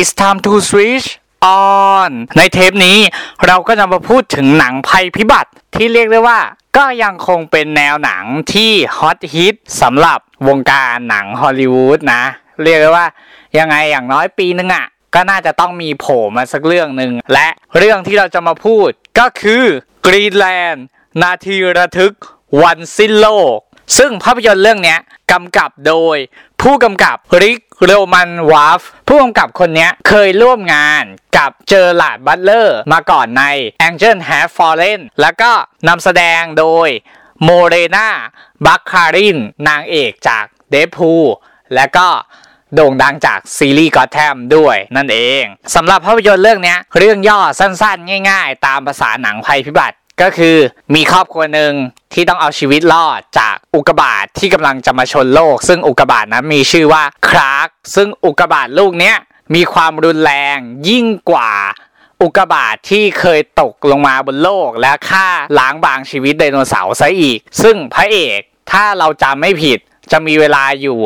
it's time to switch on ในเทปนี้เราก็จะมาพูดถึงหนังภัยพิบัติที่เรียกได้ว่าก็ยังคงเป็นแนวหนังที่ฮอตฮิตสำหรับวงการหนังฮอลลีวูดนะ เรียกได้ว่ายังไงอย่างน้อยปีนึงอะ่ะก็น่าจะต้องมีโผล่มาสักเรื่องหนึ่งและเรื่องที่เราจะมาพูดก็คือกรีนแลนด์นาทีระทึกวันสิ้นโลก ซึ่งภาพยนตร์เรื่องนี้กำกับโดย ผู้กำกับริกโรมันวอห์ผู้กำกับคนนี้เคยร่วมงานกับเจอราร์ดบัตเลอร์มาก่อนใน Angel Has Fallen แล้วก็นำแสดงโดยโมเรนาบัคคาริน นางเอกจาก Deadpool และก็โด่งดังจากซีรีส์ก็แทมด้วยนั่นเองสำหรับภาพยนตร์เรื่องนี้เรื่องย่อสั้นๆ ง่ายๆ ตามภาษาหนังภัยพิบัติ ก็คือมีครอบครัวหนึ่งที่ต้องเอาชีวิตรอดจากอุกกาบาตทที่กำลังจะมาชนโลก ซึ่งอุกกาบาตนั้นมีชื่อว่าครากซึ่งอุกกาบาตลูกเนี้ยมีความรุนแรงยิ่งกว่าอุกกาบาตทที่เคยตกลงมาบนโลกและฆ่าล้างบางชีวิตไดโนเสาร์ซะอีก ซึ่งพระเอกถ้าเราจำไม่ผิดจะมีเวลาอยู่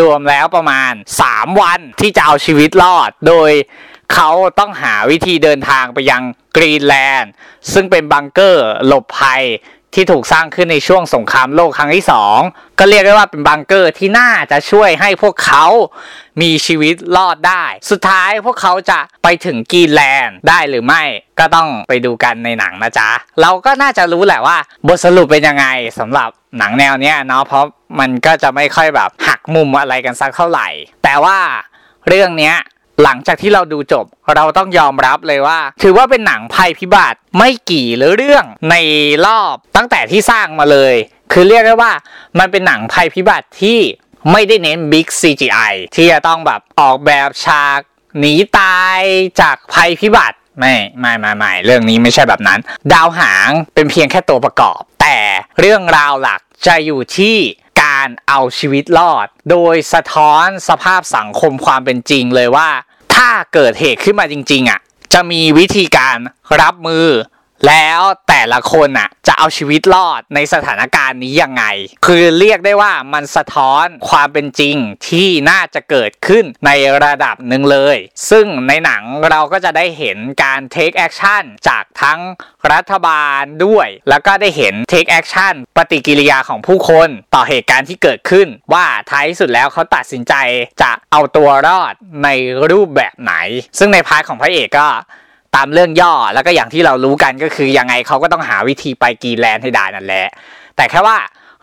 รวมๆแล้วประมาณ 3 วันที่จะเอาชีวิตรอด โดย เขาต้องหาวิธีเดินทางไปยังกรีนแลนด์ ซึ่งเป็นบังเกอร์หลบภัยที่ถูกสร้างขึ้นในช่วงสงครามโลกครั้งที่สองก็เรียกได้ว่าเป็นบังเกอร์ที่น่าจะช่วยให้พวกเขามีชีวิตรอดได้ สุดท้ายพวกเขาจะไปถึงกรีนแลนด์ได้หรือไม่ก็ต้องไปดูกันในหนังนะจ๊ะ เราก็น่าจะรู้แหละว่า บทสรุปเป็นยังไงสำหรับหนังแนวเนี้ยเนาะเพราะมันก็จะไม่ค่อยแบบหักมุมอะไรกันสักเท่าไหร่ แต่ว่าเรื่องเนี้ย หลังจากที่เราดูจบเราต้องยอมรับเลยว่า ถือว่าเป็นหนังภัยพิบัติไม่กี่หรือเรื่องในรอบตั้งแต่ที่สร้างมาเลย คือเรียกได้ว่ามันเป็นหนังภัยพิบัติที่ไม่ได้เน้นบิ๊ก CGI ที่จะต้องแบบออกแบบฉากหนีตายจากภัยพิบัติไม่ไม่ไม่ไม่เรื่องนี้ไม่ใช่แบบนั้น ดาวหางเป็นเพียงแค่ตัวประกอบ แต่เรื่องราวหลักจะอยู่ที่การเอาชีวิตรอด โดยสะท้อนสภาพสังคมความเป็นจริงเลยว่า ถ้าเกิดเหตุขึ้นมาจริง ๆอะจะมีวิธีการรับมือ แล้วแต่ละคนอะจะเอาชีวิตรอดในสถานการณ์นี้ยังไง คือเรียกได้ว่ามันสะท้อนความเป็นจริงที่น่าจะเกิดขึ้นในระดับหนึ่งเลย ซึ่งในหนังเราก็จะได้เห็นการ take action จากทั้งรัฐบาลด้วย แล้วก็ได้เห็น take action ปฏิกิริยาของผู้คนต่อเหตุการณ์ที่เกิดขึ้น ว่าท้ายสุดแล้วเขาตัดสินใจจะเอาตัวรอดในรูปแบบไหน ซึ่งใน part ของพระเอกก็ ตามเรื่องย่อแล้วก็อย่างที่เรารู้กันก็คือยังไงเขาก็ต้องหาวิธีไปกรีนแลนด์ให้ได้นั่นแหละ แต่แค่ว่า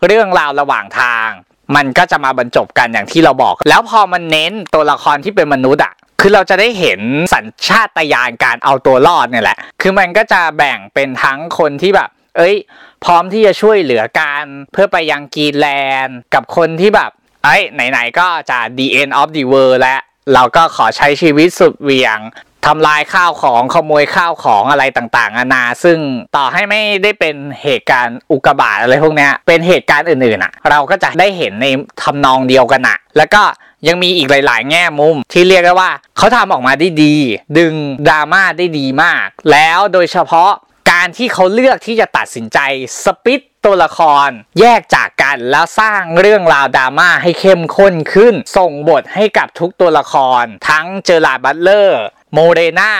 เรื่องราวระหว่างทาง มันก็จะมาบรรจบกันอย่างที่เราบอก แล้วพอมันเน้นตัวละครที่เป็นมนุษย์อะคือเราจะได้เห็นสัญชาตญาณการเอาตัวรอดเนี่ยแหละ คือมันก็จะแบ่งเป็นทั้งคนที่แบบ เอ้ย พร้อมที่จะช่วยเหลือกันเพื่อไปยังกีแลนด์ กับคนที่แบบ เอ้ย ไหน ๆ ก็จะ the end of the world แล้ว เราก็ขอใช้ชีวิตสุดเวียง ทำลายข้าวของขโมยข้าวของอะไรต่างๆนานา ซึ่งต่อให้ไม่ได้เป็นเหตุการณ์อุกกาบาตอะไรพวกนี้เป็นเหตุการณ์อื่นๆอะ เราก็จะได้เห็นในทำนองเดียวกันอะ แล้วก็ยังมีอีกหลาย ๆ แง่มุมที่เรียกได้ว่าเขาทำออกมาได้ดี ดึงดราม่าได้ดีมาก แล้วโดยเฉพาะการที่เขาเลือกที่จะตัดสินใจ split ตัวละครแยกจากกันแล้วสร้างเรื่องราวดราม่าให้เข้มข้นขึ้น ส่งบทให้กับทุกตัวละคร ทั้งเจอราร์ด บัตเลอร์ โมเรนา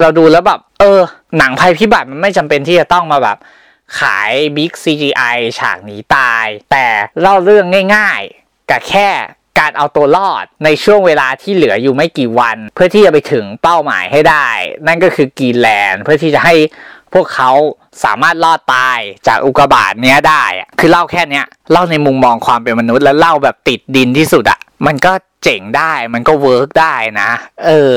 เราดูแล้วแบบ เออ หนังภัยพิบัติมันไม่จำเป็นที่จะต้องมาแบบ ขายบิ๊ก CGI ฉากหนีตาย แต่เล่าเรื่องง่ายๆ กับแค่การเอาตัวรอดในช่วงเวลาที่เหลืออยู่ไม่กี่วัน เพื่อที่จะไปถึงเป้าหมายให้ได้ นั่นก็คือกรีนแลนด์เพื่อที่จะให้พวกเขาสามารถรอดตายจากอุกกาบาตเนี้ยได้ คือเล่าแค่เนี้ยเล่าในมุมมองความเป็นมนุษย์แล้วเล่าแบบติดดินที่สุดอะมันก็เจ๋งได้มันก็ work ได้นะ เออ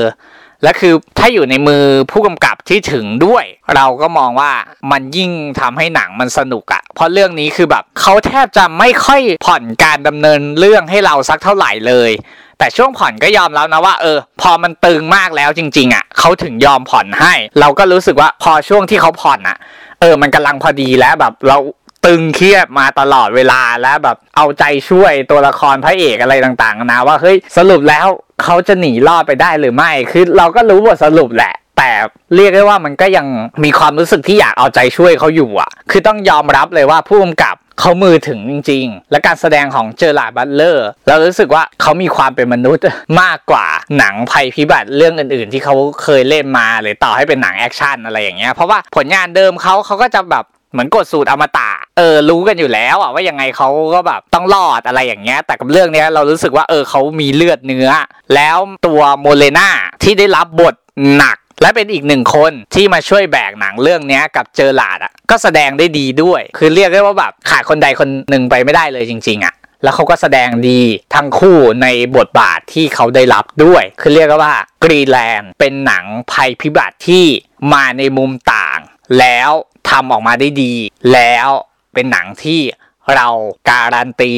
และคือถ้าอยู่ในมือผู้กำกับที่ถึงด้วย เราก็มองว่ามันยิ่งทำให้หนังมันสนุกอะเพราะเรื่องนี้คือแบบเขาแทบจะไม่ค่อยผ่อนการดำเนินเรื่องให้เราสักเท่าไหร่เลย แต่ช่วงผ่อนก็ยอมแล้วนะว่าเออ พอมันตึงมากแล้วจริง ๆอะเขาถึงยอมผ่อนให้ เราก็รู้สึกว่าพอช่วงที่เขาผ่อนอะเออ มันกำลังพอดีแล้วแบบเราตึงเครียดมาตลอดเวลาแล้วแบบเอาใจช่วยตัวละครพระเอกอะไรต่างๆนะว่าเฮ้ยสรุปแล้ว เขาจะหนีรอดไปได้หรือไม่ คือเราก็รู้บทสรุปแหละ แต่เรียกได้ว่ามันก็ยังมีความรู้สึกที่อยากเอาใจช่วยเขาอยู่อะ คือต้องยอมรับเลยว่าผู้กำกับเขามือถึงจริง ๆ และการแสดงของเจอราร์ดบัตเลอร์ เรารู้สึกว่าเขามีความเป็นมนุษย์มากกว่าหนังภัยพิบัติเรื่องอื่น ๆ ที่เขาเคยเล่นมาหรือต่อให้เป็นหนังแอคชั่นอะไรอย่างเงี้ย เพราะว่าผลงานเดิมเขาเขาก็จะแบบ เหมือนกดสูตรอมตะเออรู้กันอยู่แล้วอะว่ายังไงเขาก็แบบต้องรอดอะไรอย่างเงี้ย แต่กับเรื่องเนี้ยเรารู้สึกว่าเออเขามีเลือดเนื้อ แล้วตัวโมเลนาที่ได้รับบทหนักและเป็นอีกหนึ่งคนที่มาช่วยแบกหนังเรื่องเนี้ยกับเจอหลาดอะก็แสดงได้ดีด้วย คือเรียกได้ว่าแบบขาดคนใดคนหนึ่งไปไม่ได้เลยจริง ๆอะแล้วเขาก็แสดงดีทั้งคู่ในบทบาทที่เขาได้รับด้วย คือเรียกว่ากรีแลนด์เป็นหนังภัยพิบัติที่มาในมุมต่าง แล้ว ทำออกมาได้ดี แล้วเป็นหนังที่เราการันตี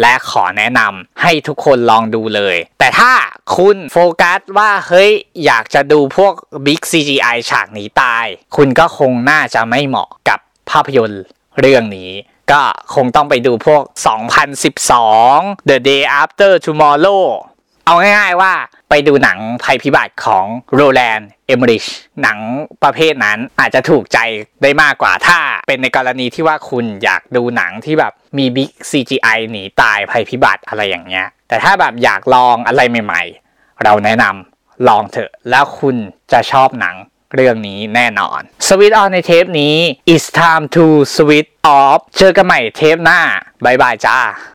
และขอแนะนำให้ทุกคนลองดูเลย แต่ถ้าคุณโฟกัสว่าเฮ้ยอยากจะดูพวก Big CGI ฉากหนีตาย คุณก็คงน่าจะไม่เหมาะกับภาพยนตร์เรื่องนี้ ก็คงต้องไปดูพวก 2012 The Day After Tomorrow เอาง่ายๆว่า ไปดูหนังภัยพิบัติของโรแลนด์เอมริชหนังประเภทนั้นอาจจะถูกใจได้มากกว่าถ้าเป็นในกรณีที่ว่าคุณอยากดูหนังที่แบบมี big CGI หนีตายภัยพิบัติอะไรอย่างเงี้ย แต่ถ้าแบบอยากลองอะไรใหม่ ๆ เราแนะนำลองเถอะแล้วคุณจะชอบหนังเรื่องนี้แน่นอน switch on ในเทปนี้ it's time to switch off เจอกันใหม่เทปหน้า bye bye จ้า